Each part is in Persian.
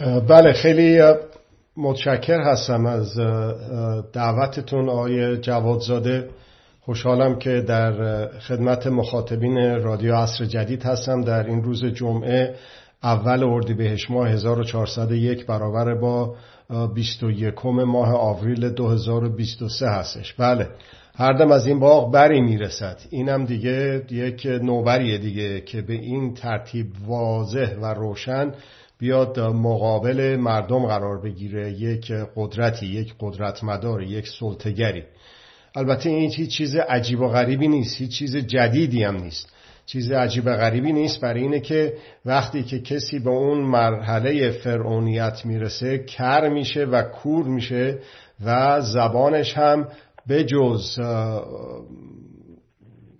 بله خیلی متشکر هستم از دعوتتون. آقای جوادزاده خوشحالم که در خدمت مخاطبین رادیو عصر جدید هستم. در این روز جمعه اول اردیبهشت ماه 1401 برابر با 21 ماه آوریل 2023 هستش. بله هر دم از این باغ بری می‌رسد. اینم دیگه یک نوبریه دیگه که به این ترتیب واضح و روشن بیاد مقابل مردم قرار بگیره یک قدرتی یک قدرت مدار یک سلطگری البته این هیچ چیز عجیب و غریبی نیست هیچ چیز جدیدی هم نیست. چیز عجیب و غریبی نیست برای اینه که وقتی که کسی به اون مرحله فرعونیت می‌رسه کر میشه و کور میشه و زبانش هم به جز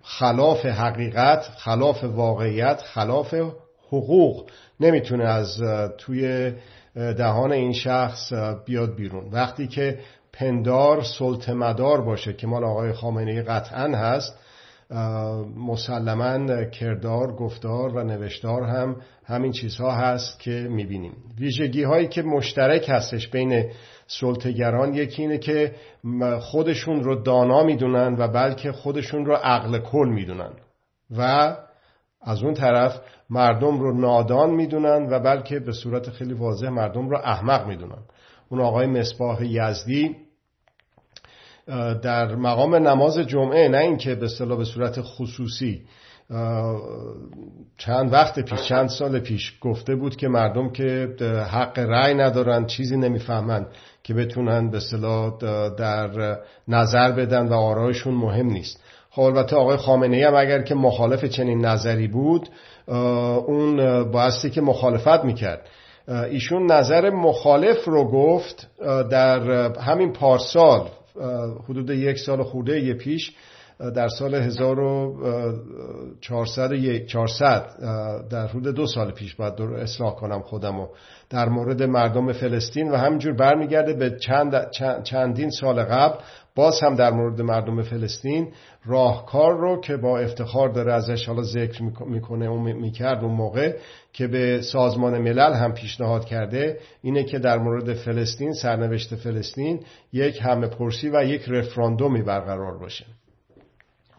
خلاف حقیقت خلاف واقعیت خلاف حقوق نمی‌تونه از توی دهان این شخص بیاد بیرون. وقتی که پندار سلطمدار باشه که مال آقای خامنه قطعا هست مسلما کردار گفتار و نوشتار هم همین چیزها هست که می‌بینیم. ویژگی هایی که مشترک هستش بین سلطگران یکی اینه که خودشون رو دانا می‌دونن و بلکه خودشون رو عقل کل می‌دونن. و از اون طرف مردم رو نادان می‌دونن و بلکه به صورت خیلی واضح مردم رو احمق می‌دونن. اون آقای مصباح یزدی در مقام نماز جمعه نه اینکه به اصطلاح به صورت خصوصی چند وقت پیش چند سال پیش گفته بود که مردم که حق رأی ندارن چیزی نمی‌فهمند که بتونن به اصطلاح در نظر بدن و آرایشون مهم نیست. خب البته آقای خامنه هم اگر که مخالف چنین نظری بود اون بایستی که مخالفت می‌کرد. ایشون نظر مخالف رو گفت در همین پارسال حدود یک سال خورده پیش در سال 1400 در حدود دو سال پیش باید اصلاح کنم خودم و در مورد مردم فلسطین و همینجور برمیگرده به چند چندین سال قبل باز هم در مورد مردم فلسطین راهکار رو که با افتخار داره ازش حالا ذکر می‌کنه و می‌کرد اون موقع که به سازمان ملل هم پیشنهاد کرده اینه که در مورد فلسطین سرنوشت فلسطین یک همه پرسی و یک رفراندومی برقرار باشه.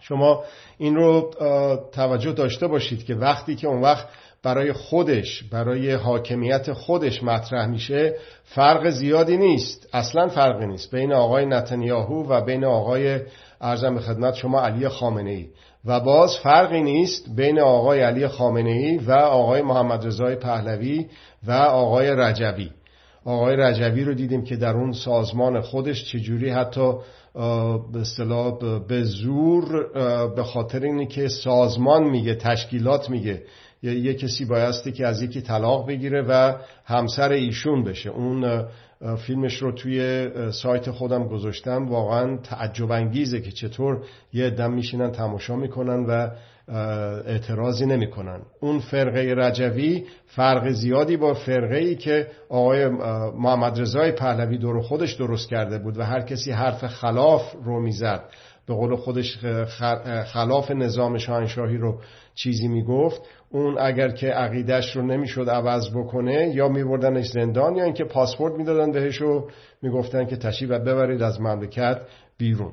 شما این رو توجه داشته باشید که وقتی که اون وقت برای خودش برای حاکمیت خودش مطرح میشه فرق زیادی نیست. اصلا فرقی نیست. بین آقای نتانیاهو و بین آقای ارزم به خدمت شما علی خامنه ای و باز فرقی نیست بین آقای علی خامنه ای و آقای محمد رضای پهلوی و آقای رجوی آقای رجوی رو دیدیم که در اون سازمان خودش چجوری حتی به اصطلاح به زور به خاطر اینی که سازمان میگه تشکیلات میگه. یه کسی بایستی که از یکی طلاق بگیره و همسر ایشون بشه. اون فیلمش رو توی سایت خودم گذاشتم. واقعا تعجب انگیزه که چطور یه دم میشینن تماشا می‌کنن و اعتراضی نمی‌کنن. اون فرقه رجوی فرق زیادی با فرقه ای که آقای محمد رضای پهلوی دور خودش درست کرده بود و هر کسی حرف خلاف رو می‌زد. به قول خودش خلاف نظام شاهنشاهی رو چیزی می‌گفت. اون اگر که عقیدش رو نمی‌شد عوض بکنه یا میبردنش زندان یا اینکه پاسپورت می‌دادن بهش و می‌گفتن که تشریف ببرید از مملکت بیرون.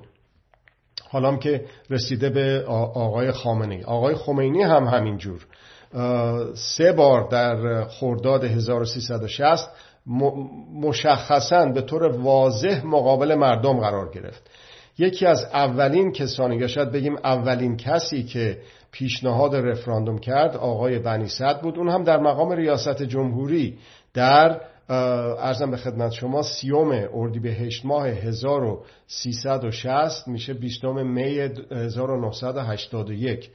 حالا که رسیده به آقای خامنه آقای خمینی هم همینجور سه بار در خرداد 1360 مشخصا به طور واضح مقابل مردم قرار گرفت. یکی از اولین کسانی یا شاید بگیم اولین کسی که پیشنهاد رفراندوم کرد آقای بنی صد بود. اون هم در مقام ریاست جمهوری در ارزم به خدمت شما سیوم اردیبهشت ماه 1360 میشه 20 می 1981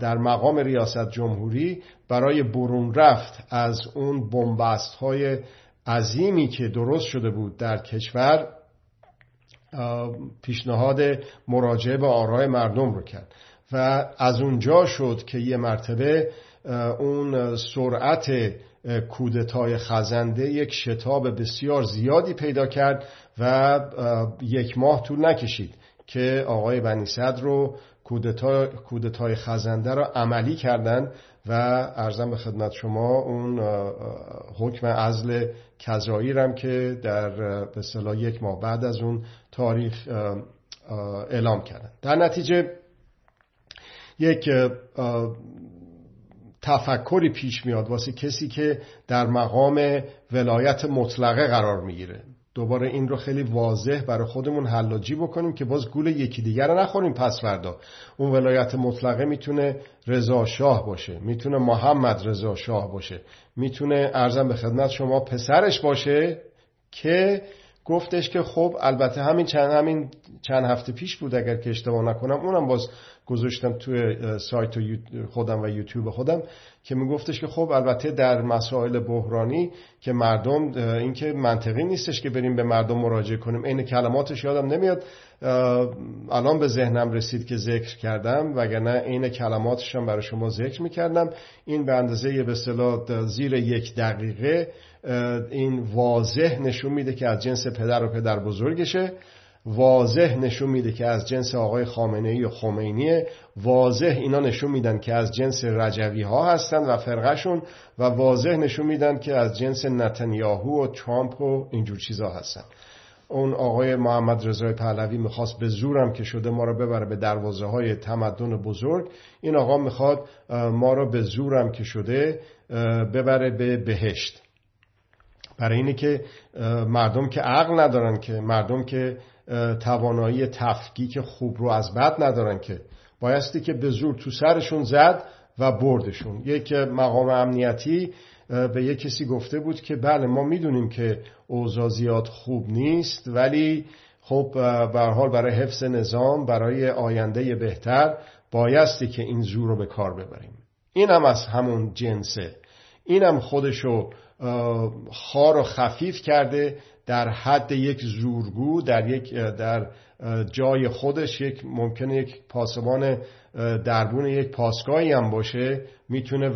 در مقام ریاست جمهوری برای برون رفت از اون بومبست های عظیمی که درست شده بود در کشور پیشنهاد مراجعه به آرای مردم رو کرد. و از اونجا شد که یه مرتبه اون سرعت کودتای خزنده یک شتاب بسیار زیادی پیدا کرد و یک ماه طول نکشید که آقای بنی صدر رو کودتای خزنده را عملی کردند و ارزم به خدمت شما اون حکم عزل کذایی رم که در به صلاح یک ماه بعد از اون تاریخ اعلام کردن. در نتیجه یک تفکری پیش میاد واسه کسی که در مقام ولایت مطلقه قرار می‌گیره. دوباره این رو خیلی واضح برای خودمون حلاجی بکنیم که باز گول یکی دیگر رو نخوریم پس فردا. اون ولایت مطلقه می‌تونه رضا شاه باشه می‌تونه محمد رضا شاه باشه می‌تونه ارزم به خدمت شما پسرش باشه که گفتش که خب البته همین چند همین چند هفته پیش بود اگر که اشتباه نکنم اونم باز گذاشتم توی سایت خودم و یوتیوب خودم که میگفتش که خب البته در مسائل بحرانی که مردم اینکه منطقی نیستش که بریم به مردم مراجعه کنیم. این کلماتش یادم نمیاد. الان به ذهنم رسید که ذکر کردم وگرنه این کلماتش هم برای شما ذکر می‌کردم. این به اندازه به صلاح زیر یک دقیقه این واضح نشون میده که از جنس پدر و پدر بزرگشه. واضح نشون میده که از جنس آقای خامنه ای و خمینیه. واضح اینا نشون میدن که از جنس رجوی ها هستن و فرقشون و واضح نشون میدن که از جنس نتنیاهو و ترامپ و اینجور چیزا هستن. اون آقای محمد رضای پهلوی می‌خواست به زورم که شده ما رو ببره به دروازه های تمدن بزرگ. این آقا می‌خواد ما رو به زورم که شده ببره به بهشت. برای اینه که مردم که عقل ندارن که مردم که توانایی تفکیک خوب رو از بد ندارن که. بایستی که به زور تو سرشون زد و بردشون. یک مقام امنیتی به یک کسی گفته بود که بله ما می‌دونیم که اوضاع زیاد خوب نیست ولی خب به حال برای حفظ نظام برای آینده بهتر بایستی که این زور رو به کار ببریم. این هم از همون جنسه. اینم خودشو خار و خفیف کرده در حد یک زورگو در یک در جای خودش یک ممکنه یک پاسبان دربون یک پاسگاهی هم باشه می‌تونه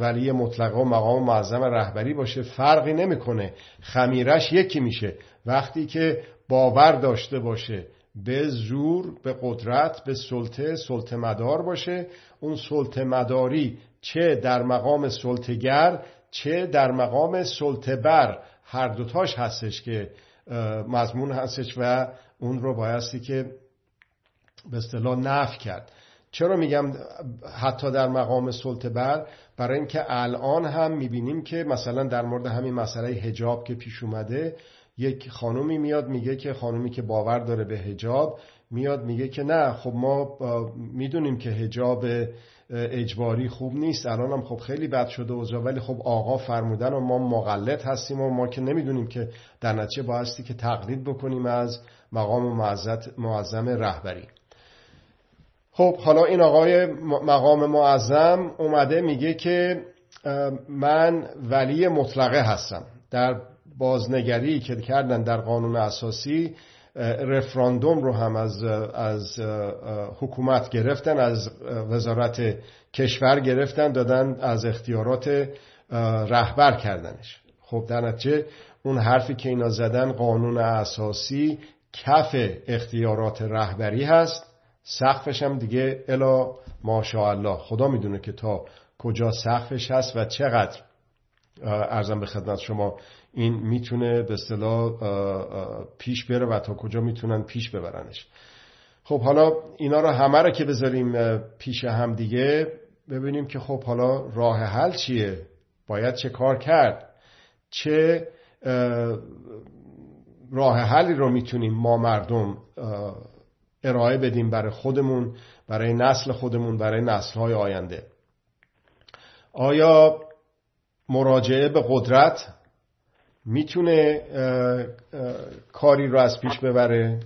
ولی مطلقه مقام معظم رهبری باشه. فرقی نمی‌کنه. خمیرش یکی میشه. وقتی که باور داشته باشه به زور به قدرت به سلطه سلطه مدار باشه. اون سلطه مداری چه در مقام سلطگر چه در مقام سلطه بر هر دوتاش هستش که مضمون هستش و اون رو بایستی که به اصطلاح نف کرد. چرا میگم حتی در مقام سلطه بر برای اینکه الان هم می‌بینیم که مثلا در مورد همین مسئله هجاب که پیش اومده یک خانومی میاد میگه که خانومی که باور داره به هجاب میاد میگه که نه خب ما می‌دونیم که هجاب اجباری خوب نیست. الان هم خب خیلی بد شده اوضاع ولی خب آقا فرمودن و ما مقلد هستیم و ما که نمی‌دونیم که در نتیجه بایستی که تقلید بکنیم از مقام معظم رهبری. خب حالا این آقای مقام معظم اومده میگه که من ولی مطلقه هستم. در بازنگری که کردن در قانون اساسی رفراندوم رو هم از, از حکومت گرفتن از وزارت کشور گرفتن دادن از اختیارات رهبر کردنش. خب در نتیجه اون حرفی که اینا زدن قانون اساسی کف اختیارات رهبری هست. سقفش هم دیگه الا ماشاءالله. خدا می‌دونه که تا کجا سقفش هست و چقدر ارزم به خدمت شما این می‌تونه به اصطلاح پیش بره و تا کجا می‌تونن پیش ببرنش. خب حالا اینا رو همه رو که بذاریم پیش هم دیگه ببینیم که خب حالا راه حل چیه؟ باید چه کار کرد؟ چه راه حلی رو می‌تونیم ما مردم ارائه بدیم برای خودمون برای نسل خودمون برای نسل های آینده. آیا مراجعه به قدرت می‌تونه کاری رو از پیش ببره؟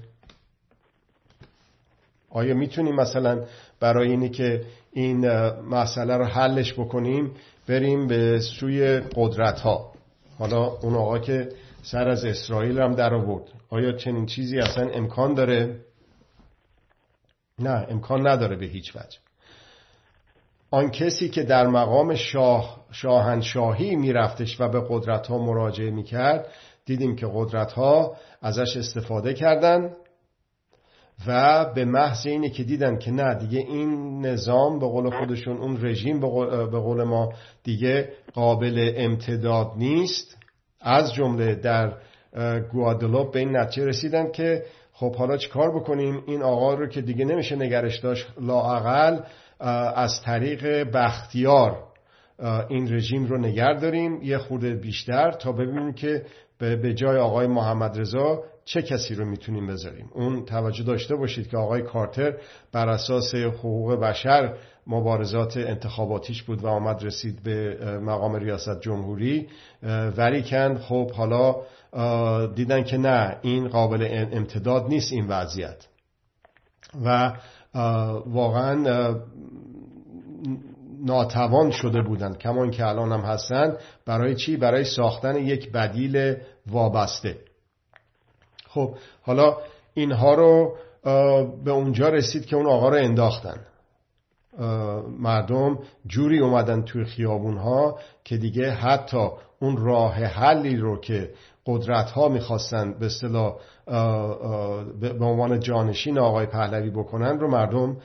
آیا می‌تونیم مثلا برای اینی که این مسئله رو حلش بکنیم بریم به سوی قدرت ها حالا اون آقا که سر از اسرائیل هم در آورد. آیا چنین چیزی اصلا امکان داره؟ نه امکان نداره به هیچ وجه. آن کسی که در مقام شاه شاهنشاهی میرفتش و به قدرت ها مراجعه می‌کرد دیدیم که قدرت ها ازش استفاده کردن و به محض اینه که دیدن که نه دیگه این نظام به قول خودشون اون رژیم به قول ما دیگه قابل امتداد نیست. از جمله در گوادلوپ به این نتیجه رسیدن که خب حالا کار بکنیم؟ این آقا رو که دیگه نمیشه نگرش داشت لاعقل از طریق بختیار این رژیم رو نگر داریم. یه خورده بیشتر تا ببینیم که به جای آقای محمد رضا چه کسی رو می‌تونیم بذاریم. اون توجه داشته باشید که آقای کارتر بر اساس حقوق بشر مبارزات انتخاباتیش بود و آمد رسید به مقام ریاست جمهوری. ولیکن خب حالا دیدن که نه این قابل امتداد نیست این وضعیت. و واقعا ناتوان شده بودند کمان که الان هم هستند برای چی؟ برای ساختن یک بدیل وابسته. خب حالا اینها رو به اونجا رسید که اون آقا رو انداختن. مردم جوری اومدن توی خیابون ها که دیگه حتی اون راه حلی رو که قدرت ها می‌خواستن به اصطلاح به عنوان جانشین آقای پهلوی بکنن رو مردم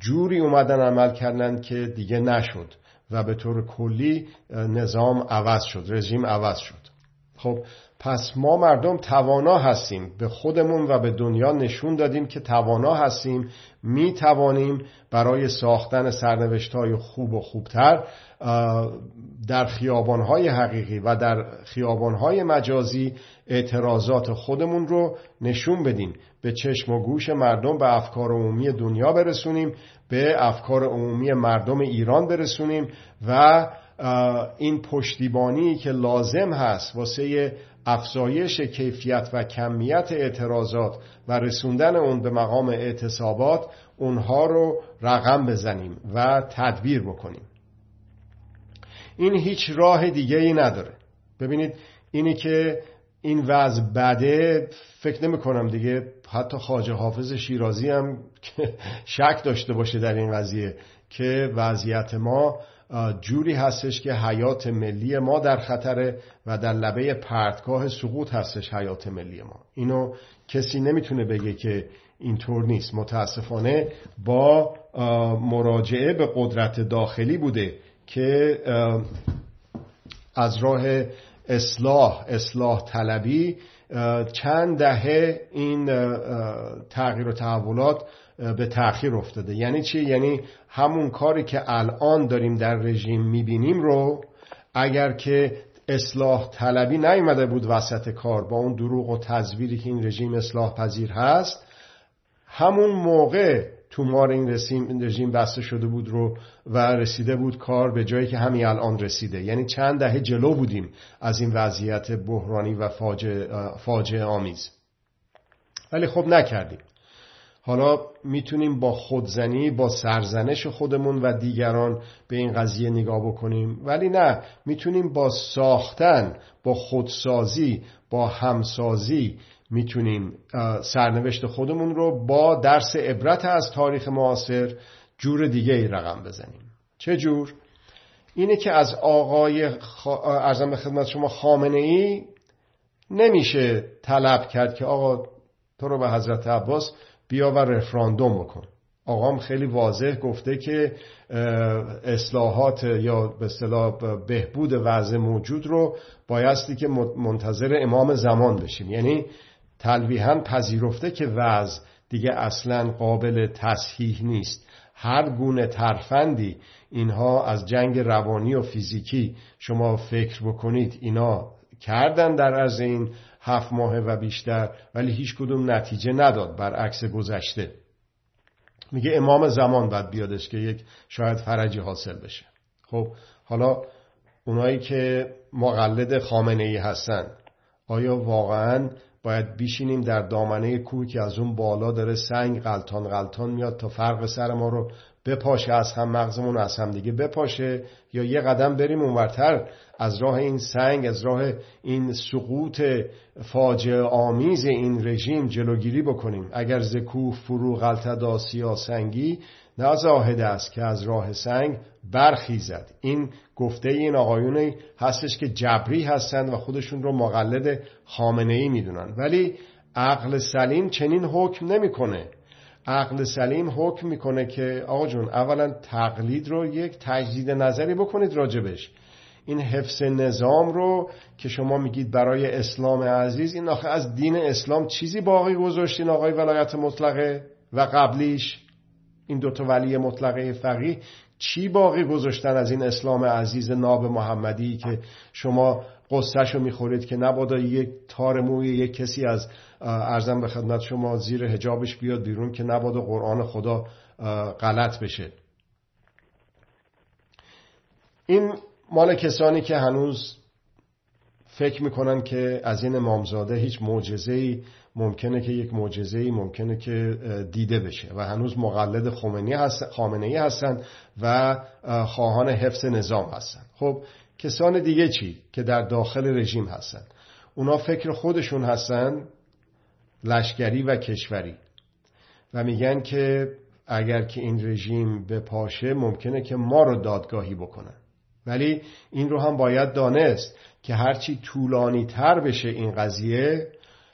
جوری اومدن عمل کردن که دیگه نشد و به طور کلی نظام عوض شد رژیم عوض شد. خب پس ما مردم توانا هستیم. به خودمون و به دنیا نشون دادیم که توانا هستیم. می توانیم برای ساختن سرنوشت های خوب و خوبتر در های حقیقی و در های مجازی اعتراضات خودمون رو نشون بدیم به چشم و گوش مردم به افکار عمومی دنیا برسونیم به افکار عمومی مردم ایران برسونیم و این پشتیبانی که لازم هست واسه افزایش کیفیت و کمیت اعتراضات و رسوندن اون به مقام اعتصابات اونها رو رقم بزنیم و تدبیر بکنیم. این هیچ راه دیگه ای نداره. ببینید اینی که این وضع بده فکر نمی کنم دیگه. حتی خاجه حافظ شیرازی هم شک داشته باشه در این قضیه که وضعیت ما جوری هستش که حیات ملی ما در خطره و در لبه پرتگاه سقوط هستش حیات ملی ما. اینو کسی نمی‌تونه بگه که اینطور نیست. متاسفانه با مراجعه به قدرت داخلی بوده که از راه اصلاح اصلاح طلبی چند دهه این تغییر و تحولات به تأخیر افتاده. یعنی چی؟ یعنی همون کاری که الان داریم در رژیم می‌بینیم رو اگر که اصلاح طلبی نیومده بود وسط کار با اون دروغ و تزویری که این رژیم اصلاح پذیر هست همون موقع تومار این رژیم بسته شده بود رو و رسیده بود کار به جایی که همین الان رسیده. یعنی چند دهه جلو بودیم از این وضعیت بحرانی و فاجعه آمیز. ولی خب نکردیم. حالا می‌تونیم با خودزنی با سرزنش خودمون و دیگران به این قضیه نگاه بکنیم ولی نه می‌تونیم با ساختن با خودسازی با همسازی می‌تونیم سرنوشت خودمون رو با درس عبرت از تاریخ معاصر جور دیگه ای رقم بزنیم چه جور؟ اینه که از آقای ارزم به خدمت شما خامنه ای نمیشه طلب کرد که آقا تو رو به حضرت عباس بیا و رفراندوم بکن. آقام خیلی واضح گفته که اصلاحات یا به اصطلاح بهبود وضع موجود رو بایستی که منتظر امام زمان بشیم. یعنی تلویحا پذیرفته که وضع دیگه اصلا قابل تصحیح نیست. هر گونه ترفندی اینها از جنگ روانی و فیزیکی شما فکر بکنید اینا کردن در از این. هفت ماه و بیشتر ولی هیچ کدوم نتیجه نداد برعکس گذشته. میگه امام زمان باید بیادش که یک شاید فرجی حاصل بشه. خب حالا اونایی که مقلد خامنه ای هستن آیا واقعا باید بیشینیم در دامنه کوه که از اون بالا داره سنگ غلطان غلطان میاد تا فرق سر ما رو بپاشه از هم مغزمون از هم دیگه بپاشه یا یه قدم بریم اونورتر. از راه این سنگ از راه این سقوط فاجعه آمیز این رژیم جلوگیری بکنیم. اگر زکوه فرو غلطدا سنگی نه زاهد است که از راه سنگ برخیزد. این گفته این آقایونی هستش که جبری هستند و خودشون رو مقلد خامنه ای می‌دونن. ولی عقل سلیم چنین حکم نمی‌کنه. عقل سلیم حکم می‌کنه که آقا جون اولا تقلید رو یک تجدید نظری بکنید راجبش. این حفظ نظام رو که شما میگید برای اسلام عزیز این آخه از دین اسلام چیزی باقی گذاشتین آقای ولایت مطلقه و قبلیش؟ این دوتا ولی مطلقه فقیه چی باقی گذاشتن از این اسلام عزیز ناب محمدی که شما قصهشو می‌خورید که نبادا یک تار موی یک کسی از ارزم به خدمت شما زیر هجابش بیاد بیرون که نبادا قرآن خدا غلط بشه. این مال کسانی که هنوز فکر می‌کنن که از این امامزاده هیچ معجزه‌ای ممکنه که یک معجزه‌ای ممکنه که دیده بشه و هنوز مقلد خمینی هست خامنه‌ای هستن و خواهان حفظ نظام هستن. خب کسان دیگه چی که در داخل رژیم هستن؟ اونا فکر خودشون هستن لشکری و کشوری. و میگن که اگر که این رژیم به پاشه ممکنه که ما رو دادگاهی بکنن. ولی این رو هم باید دانست که هرچی طولانی تر بشه این قضیه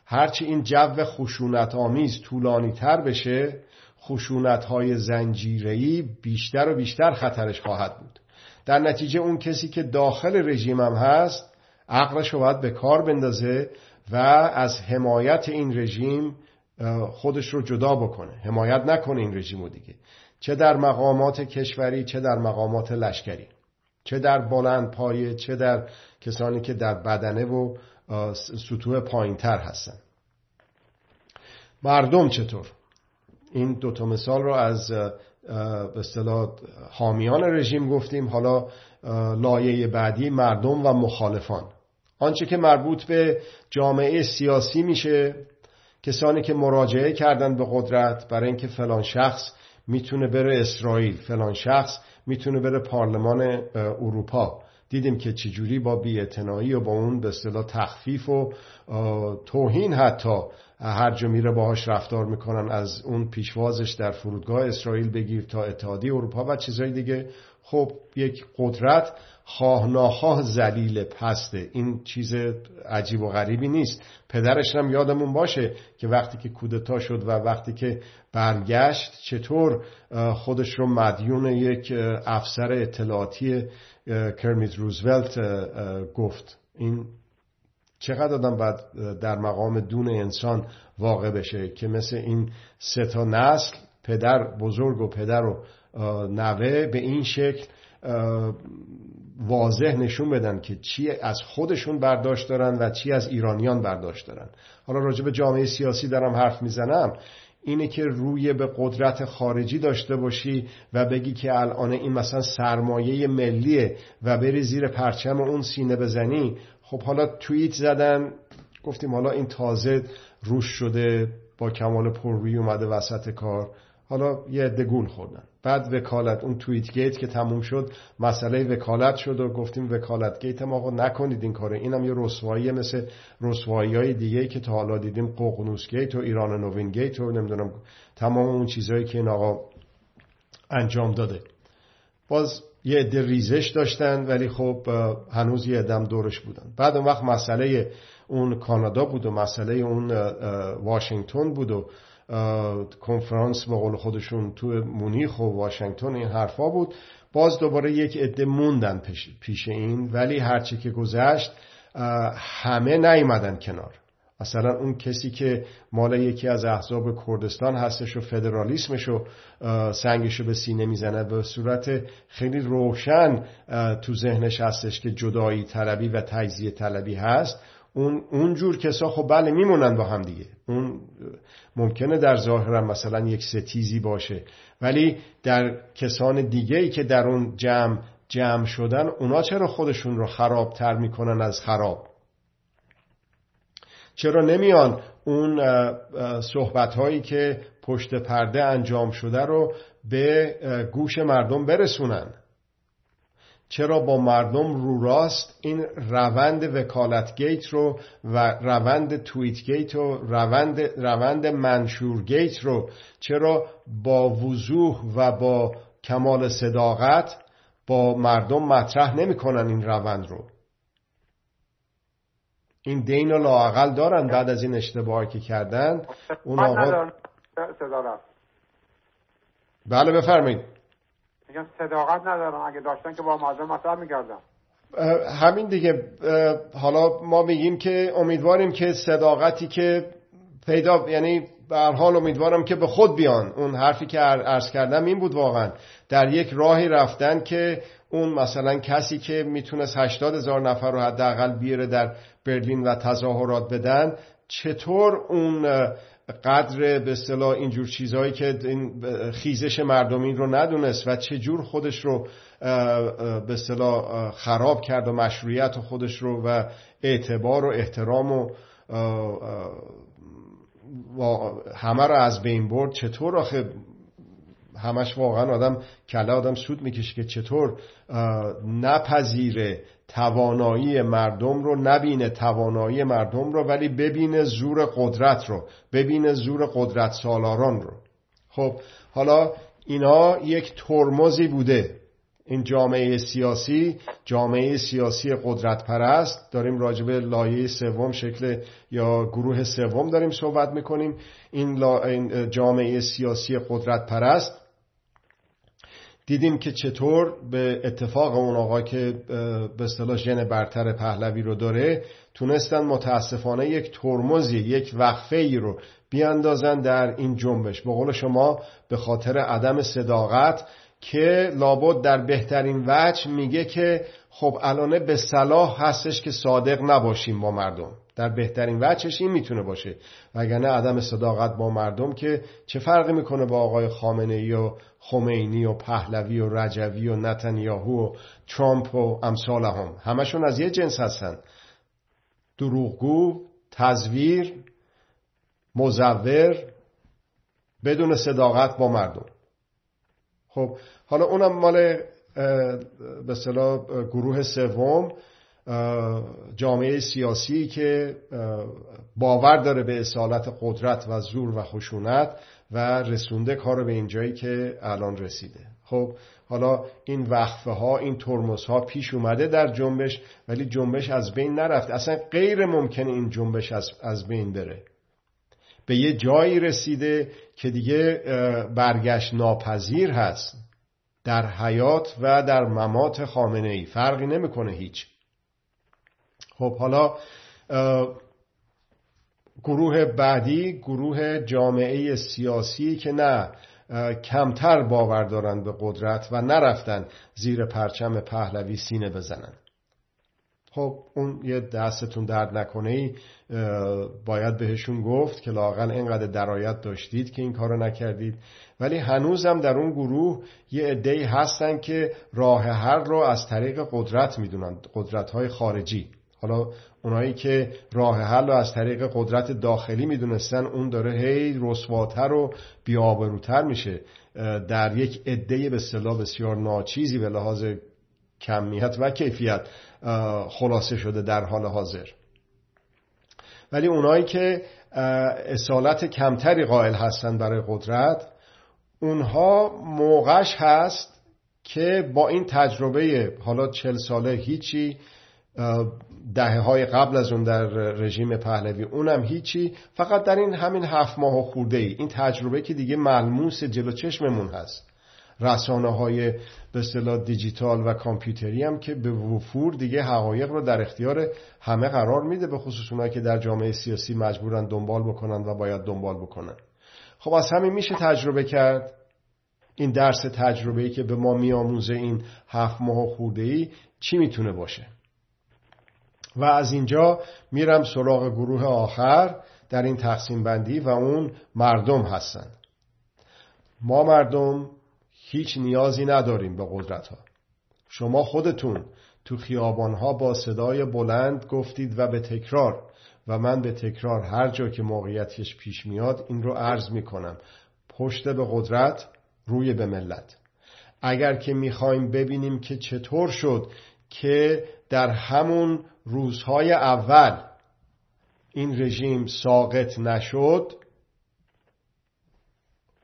هرچی این جو خشونت آمیز طولانی تر بشه خشونت های زنجیری بیشتر و بیشتر خطرش خواهد بود. در نتیجه اون کسی که داخل رژیم هم هست عقلش رو باید به کار بندازه و از حمایت این رژیم خودش رو جدا بکنه. حمایت نکنه این رژیم رو دیگه. چه در مقامات کشوری چه در مقامات لشکری. چه در بلند پایه چه در کسانی که در بدنه و سطوح پایین تر هستن. مردم چطور؟ این دوتا مثال رو از به اصطلاح حامیان رژیم گفتیم حالا لایه بعدی مردم و مخالفان. آنچه که مربوط به جامعه سیاسی میشه کسانی که مراجعه کردن به قدرت برای اینکه فلان شخص می‌تونه بره اسرائیل فلان شخص می‌تونه بره پارلمان اروپا. دیدیم که چجوری با بیاعتنایی و با اون به اصطلاح تخفیف و توهین حتی هر جا میره باهاش رفتار می‌کنن از اون پیشوازش در فرودگاه اسرائیل بگیر تا اتحادیه اروپا و چیزهای دیگه. خب یک قدرت خواه ناخواه زلیل پسته. این چیز عجیب و غریبی نیست. پدرش هم یادمون باشه که وقتی که کودتا شد و وقتی که برگشت چطور خودش رو مدیون یک افسر اطلاعاتی کرمیت روزولت گفت. این چقدر آدم باید در مقام دون انسان واقع بشه که مثل این سه تا نسل پدر بزرگ و پدر و نوه به این شکل واضح نشون بدن که چی از خودشون برداشت دارن و چی از ایرانیان برداشت دارن. حالا راجع به جامعه سیاسی دارم حرف می‌زنم. اینه که روی به قدرت خارجی داشته باشی و بگی که الان این مثلا سرمایه ملیه و بری زیر پرچم اون سینه بزنی خب حالا توییت زدن گفتیم حالا این تازه روش شده با کمال پروی اومده وسط کار. حالا یه عده گول خوردن. بعد وکالت اون توییت گیت که تموم شد مسئله وکالت شد و گفتیم وکالت گیت ما آقا نکنید این کاره. اینم یه رسوایی مثل رسوایی های دیگه که تا حالا دیدیم ققنوس گیت و ایران نوین گیت و نمی‌دونم تمام اون چیزهایی که این آقا انجام داده. باز یه عده ریزش داشتن ولی خب هنوز یه عدم دورش بودن. بعد اون وقت مسئله اون کانادا بود و مسئله اون واشنگتن بود و کنفرانس به قول خودشون تو مونیخ و واشنگتن این حرفا بود. باز دوباره یک عده موندن پیش این ولی هرچی که گذشت همه نیومدن کنار. مثلا اون کسی که مال یکی از احزاب کردستان هستش و فدرالیسمش و سنگشو به سینه می‌زنه به صورت خیلی روشن تو ذهنش هستش که جدایی طلبی و تجزیه طلبی هست. اون اونجور کسا خب بله میمونن با هم دیگه. اون ممکنه در ظاهرم مثلا یک ستیزی باشه. ولی در کسان دیگه ای که در اون جمع جمع شدن اونا چرا خودشون رو خرابتر می‌کنن از خراب؟ چرا نمیان اون صحبت هایی که پشت پرده انجام شده رو به گوش مردم برسونن؟ چرا با مردم رو راست این روند وکالت گیت رو و روند توییت گیت و روند, روند منشور گیت رو چرا با وضوح و با کمال صداقت با مردم مطرح نمی‌کنن این روند رو؟ این دین رو لاقل دارن بعد از این اشتباهی که کردن. اون آقا بله بفرمایید. میگم صداقت ندارم. اگه داشتن که با مردم مطرح می‌کردم. همین دیگه. حالا ما میگیم که امیدواریم که صداقتی که پیدا یعنی به حال امیدوارم که به خود بیان. اون حرفی که عرض کردم این بود واقعا. در یک راهی رفتن که اون مثلا کسی که می‌تونست 80 هزار نفر رو حداقل بیاره در برلین و تظاهرات بدن چطور اون قدر به اصطلاح اینجور چیزهایی که این خیزش مردمی رو ندونست و چجور خودش رو به اصطلاح خراب کرد و مشروعیت خودش رو و اعتبار و احترام و همه رو از بین برد. چطور آخه؟ همش واقعا آدم کله آدم سود می‌کشه که چطور نپذیره توانایی مردم رو نبینه توانایی مردم رو ولی ببینه زور قدرت رو ببینه زور قدرت سالاران رو. خب حالا اینا یک ترمزی بوده. این جامعه سیاسی جامعه سیاسی قدرت پرست داریم راجب لایه سوم شکل یا گروه سوم داریم صحبت می‌کنیم. این جامعه سیاسی قدرت پرست دیدیم که چطور به اتفاق اون آقا که به اصطلاح ژن برتر پهلوی رو داره تونستن متاسفانه یک ترمزی یک وقفه ای رو بیاندازن در این جنبش. به قول شما به خاطر عدم صداقت که لابد در بهترین وجه میگه که خب الانه به صلاح هستش که صادق نباشیم با مردم. در بهترین وجهش این می‌تونه باشه. وگرنه عدم صداقت با مردم که چه فرقی می‌کنه با آقای خامنه ای و خمینی و پهلوی و رجوی و نتانیاهو و ترامپ و امثال هم؟ همشون از یه جنس هستن. دروغگو تزویر مزور بدون صداقت با مردم. خب حالا اونم مال به اصطلاح گروه سوم جامعه سیاسی که باور داره به اصالت قدرت و زور و خشونت و رسونده کار به اینجایی که الان رسیده. خب حالا این وقفه ها این ترمز ها پیش اومده در جنبش ولی جنبش از بین نرفته اصلا غیر ممکنه این جنبش از, از بین بره. به یه جایی رسیده که دیگه برگشت ناپذیر هست. در حیات و در ممات خامنه ای فرقی نمی‌کنه هیچ. خب حالا گروه بعدی گروه جامعه سیاسی که نه کمتر باور دارند به قدرت و نرفتن زیر پرچم پهلوی سینه بزنن. خب اون یه دستتون درد نکنه ای باید بهشون گفت که لاقل اینقدر درایت داشتید که این کارو نکردید. ولی هنوزم در اون گروه یه عده‌ای هستن که راه هر رو از طریق قدرت می‌دونن قدرت های خارجی. حالا اونایی که راه حل رو از طریق قدرت داخلی می‌دونستن اون داره هی رسواتر و بیابروتر میشه. در یک عده به صلاح بسیار ناچیزی به لحاظ کمیت و کیفیت خلاصه شده در حال حاضر. ولی اونایی که اصالت کمتری قائل هستن برای قدرت اونها موقعش هست که با این تجربه حالا چل ساله هیچی دهه های قبل از اون در رژیم پهلوی اونم هیچی فقط در این همین هفت ماه خورده ای. این تجربه که دیگه ملموس جلو چشممون هست. رسانه های به اصطلاح دیجیتال و کامپیوتری هم که به وفور دیگه حقایق رو در اختیار همه قرار میده به خصوص اونایی که در جامعه سیاسی مجبورن دنبال بکنن و باید دنبال بکنن. خب از همین میشه تجربه کرد. این درس تجربه ای که به ما میآموزه این هفت ماه خورده ای چی می‌تونه باشه؟ و از اینجا میرم سراغ گروه آخر در این تقسیم بندی و اون مردم هستند ما مردم هیچ نیازی نداریم به قدرت ها شما خودتون تو خیابان ها با صدای بلند گفتید و به تکرار و من به تکرار هر جا که موقعیتش پیش میاد این رو عرض می‌کنم. پشت به قدرت روی به ملت. اگر که می‌خوایم ببینیم که چطور شد که در همون روزهای اول این رژیم ساقط نشد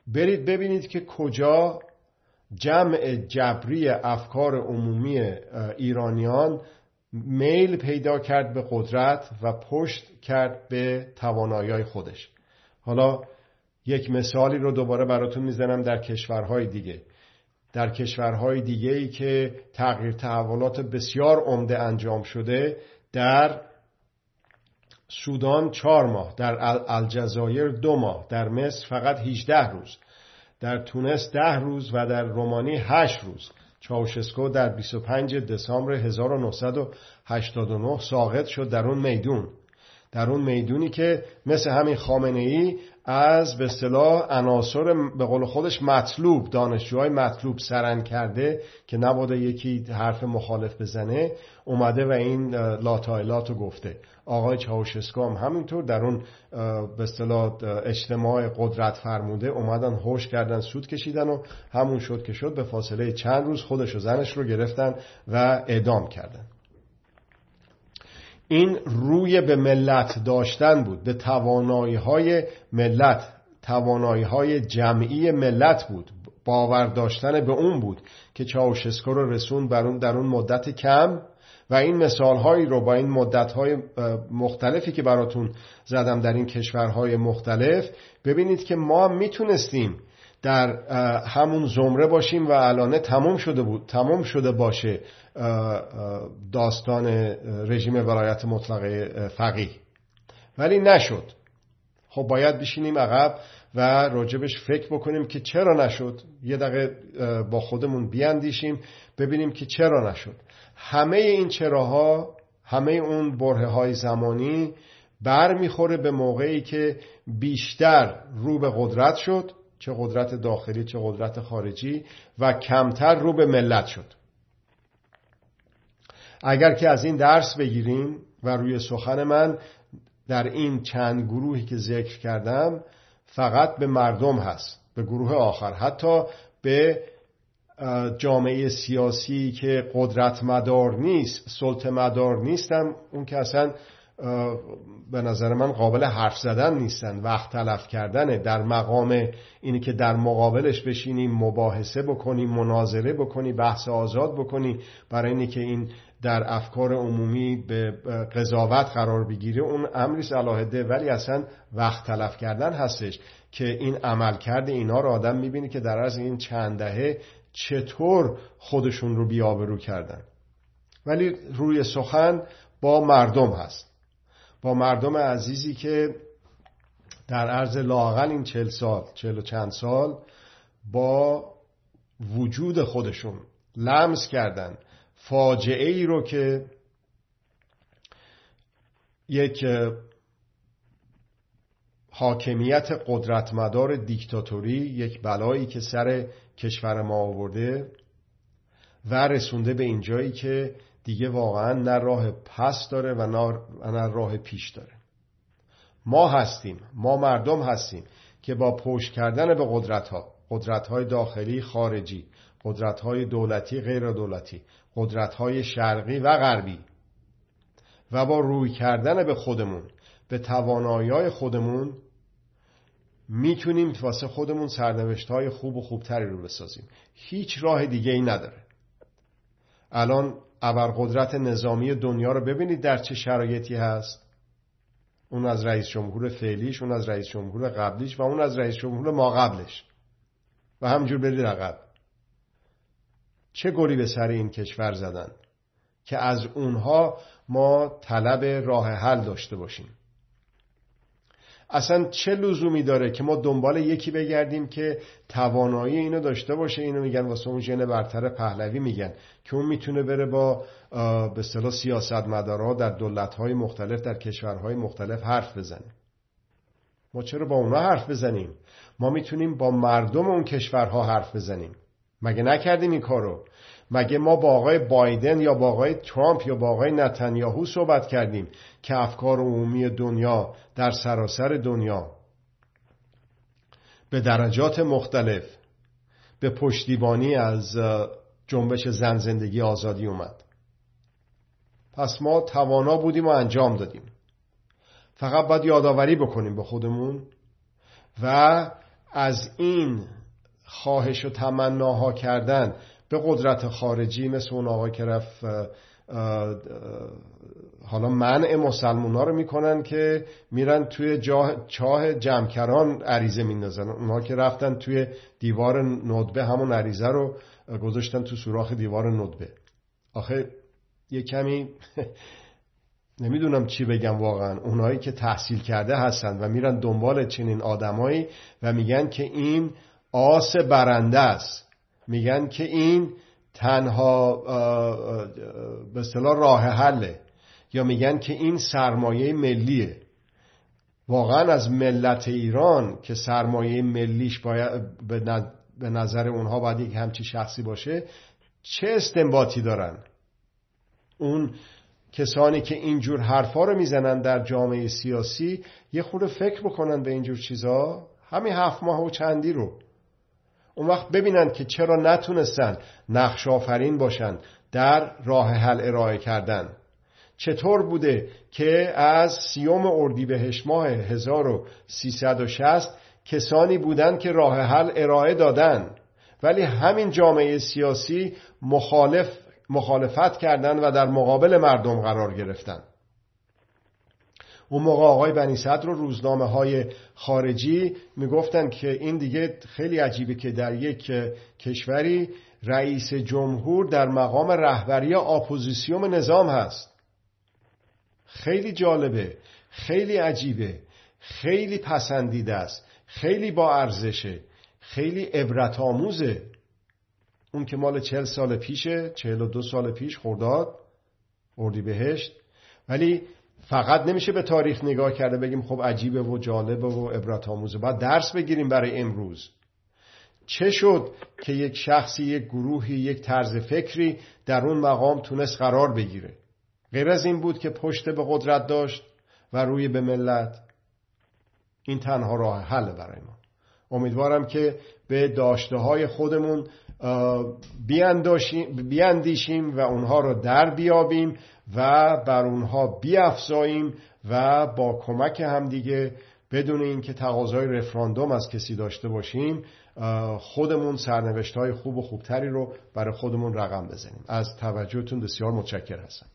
برید ببینید که کجا جمع جبری افکار عمومی ایرانیان میل پیدا کرد به قدرت و پشت کرد به توانایی خودش. حالا یک مثالی رو دوباره براتون می‌زنم در کشورهای دیگه. در کشورهای دیگه ای که تغییر تحولات بسیار عمده انجام شده در سودان چهار ماه در الجزایر دو ماه در مصر فقط 18 روز. در تونس ده روز و در رومانی هشت روز. چاوشسکو در 25 دسامبر 1989 ساقط شد در اون میدون. در اون می‌دونی که مثل همین خامنه ای از به اصطلاح عناصر به قول خودش مطلوب دانشجوهای مطلوب سرن کرده که نباده یکی حرف مخالف بزنه اومده و این لاتایلات رو گفته. آقای چاوشسکو هم همینطور در اون به اصطلاح اجتماع قدرت فرموده اومدن هوش کردن سود کشیدن و همون شد که شد به فاصله چند روز خودش و زنش رو گرفتن و اعدام کردن. این روی به ملت داشتن بود به توانایی های ملت توانایی های جمعی ملت بود باور داشتن به اون بود که چاوشسکو رو رسون بر اون در اون مدت کم و این مثال هایی رو با این مدت های مختلفی که براتون زدم در این کشورهای مختلف ببینید که ما می‌تونستیم در همون زمره باشیم و الانه تمام شده بود تمام شده باشه داستان رژیم ولایت مطلقه فقیه. ولی نشد. خب باید بشینیم عقب و راجبش فکر بکنیم که چرا نشد. یه دقیقه با خودمون بیاندیشیم ببینیم که چرا نشد. همه این چراها همه اون بره های زمانی بر می‌خوره به موقعی که بیشتر رو به قدرت شد. چه قدرت داخلی چه قدرت خارجی و کمتر رو به ملت شد. اگر که از این درس بگیریم و روی سخن من در این چند گروهی که ذکر کردم فقط به مردم هست به گروه آخر حتی به جامعه سیاسی که قدرت مدار نیست سلطه مدار نیستم اون که اصلا به نظر من قابل حرف زدن نیستن. وقت تلف کردنه در مقام اینی که در مقابلش بشینیم مباحثه بکنیم مناظره بکنی بحث آزاد بکنی برای اینی که این در افکار عمومی به قضاوت قرار بگیره اون امریس علاهده ولی اصلا وقت تلف کردن هستش که این عمل کرده اینا رو آدم می‌بینی که در از این چند دهه چطور خودشون رو بیابرو کردن. ولی روی سخن با مردم هست. با مردم عزیزی که در عرض لاقل این چل سال چل و چند سال با وجود خودشون لمس کردن. فاجعه ای رو که یک حاکمیت قدرتمدار دیکتاتوری یک بلایی که سر کشور ما آورده و رسونده به اینجایی که دیگه واقعا نه راه پس داره و نه راه پیش داره. ما هستیم ما مردم هستیم که با پشت کردن به قدرت ها قدرت های داخلی خارجی قدرت های دولتی غیر دولتی قدرت های شرقی و غربی و با روی کردن به خودمون به توانایی خودمون می‌تونیم واسه خودمون سرنوشت های خوب و خوبتری رو بسازیم. هیچ راه دیگه ای نداره. الان ابرقدرت نظامی دنیا رو ببینید در چه شرایطی هست. اون از رئیس جمهور فعلیش اون از رئیس جمهور قبلیش و اون از رئیس جمهور ما قبلش. و همجور برید عقب. چه گلی به سر این کشور زدن که از اونها ما طلب راه حل داشته باشیم؟ اصلا چه لزومی داره که ما دنبال یکی بگردیم که توانایی اینو داشته باشه؟ اینو میگن واسه اون ژن برتر پهلوی میگن که اون می‌تونه بره با به اصطلاح سیاستمدارها در دولت‌های مختلف در کشورهای مختلف حرف بزنه ما چرا با اونا حرف بزنیم؟ ما می‌تونیم با مردم اون کشورها حرف بزنیم. مگه نکردیم این کارو؟ مگه ما با آقای بایدن یا با آقای ترامپ یا با آقای نتانیاهو صحبت کردیم که افکار عمومی دنیا در سراسر دنیا به درجات مختلف به پشتیبانی از جنبش زن زندگی آزادی اومد. پس ما توانا بودیم و انجام دادیم. فقط باید یادآوری بکنیم به خودمون و از این خواهش و تمناها کردن به قدرت خارجی مثل اون آقا که رفت حالا منع مسلمان ها رو می‌کنن که میرن توی چاه جمکران عریضه میندازن. اونها که رفتن توی دیوار ندبه همون عریضه رو گذاشتن تو سوراخ دیوار ندبه آخه یه کمی نمی‌دونم چی بگم واقعا. اونایی که تحصیل کرده هستن و میرن دنبال چنین آدمایی و میگن که این آس برنده است. میگن که این تنها به اصطلاح راه حله. یا میگن که این سرمایه ملیه. واقعا از ملت ایران که سرمایه ملیش باید به نظر اونها باید یک همچی شخصی باشه چه استنباطی دارن؟ اون کسانی که اینجور حرفا رو می‌زنن در جامعه سیاسی یه خود فکر بکنن به اینجور چیزا. همین هفت ماه و چندی رو. اون وقت ببینن که چرا نتونستن نقش آفرین باشن در راه حل ارائه کردن. چطور بوده که از سیوم اردیبهشت ماه 1360 کسانی بودند که راه حل ارائه دادن ولی همین جامعه سیاسی مخالف مخالفت کردند و در مقابل مردم قرار گرفتن؟ اون موقع آقای بنی صدر و روزنامه های خارجی می‌گفتن که این دیگه خیلی عجیبه که در یک کشوری رئیس جمهور در مقام رهبری اپوزیسیون نظام هست. خیلی جالبه خیلی عجیبه خیلی پسندیده است خیلی با ارزشه خیلی عبرت آموزه. اون که مال چهل سال پیشه چهل و دو سال پیش خورداد اردی بهشت ولی فقط نمیشه به تاریخ نگاه کرده بگیم خب عجیبه و جالبه و عبرت آموزه. باید درس بگیریم برای امروز. چه شد که یک شخصی یک گروهی یک طرز فکری در اون مقام تونست قرار بگیره؟ غیر از این بود که پشت به قدرت داشت و روی به ملت. این تنها راه حل برای ما. امیدوارم که به داشته های خودمون بیاندیشیم و اونها رو در بیابیم و بر اونها بیافزاییم و با کمک همدیگه بدون اینکه تقاضای رفراندوم از کسی داشته باشیم خودمون سرنوشت های خوب و خوبتری رو برای خودمون رقم بزنیم. از توجهتون بسیار متشکر هستم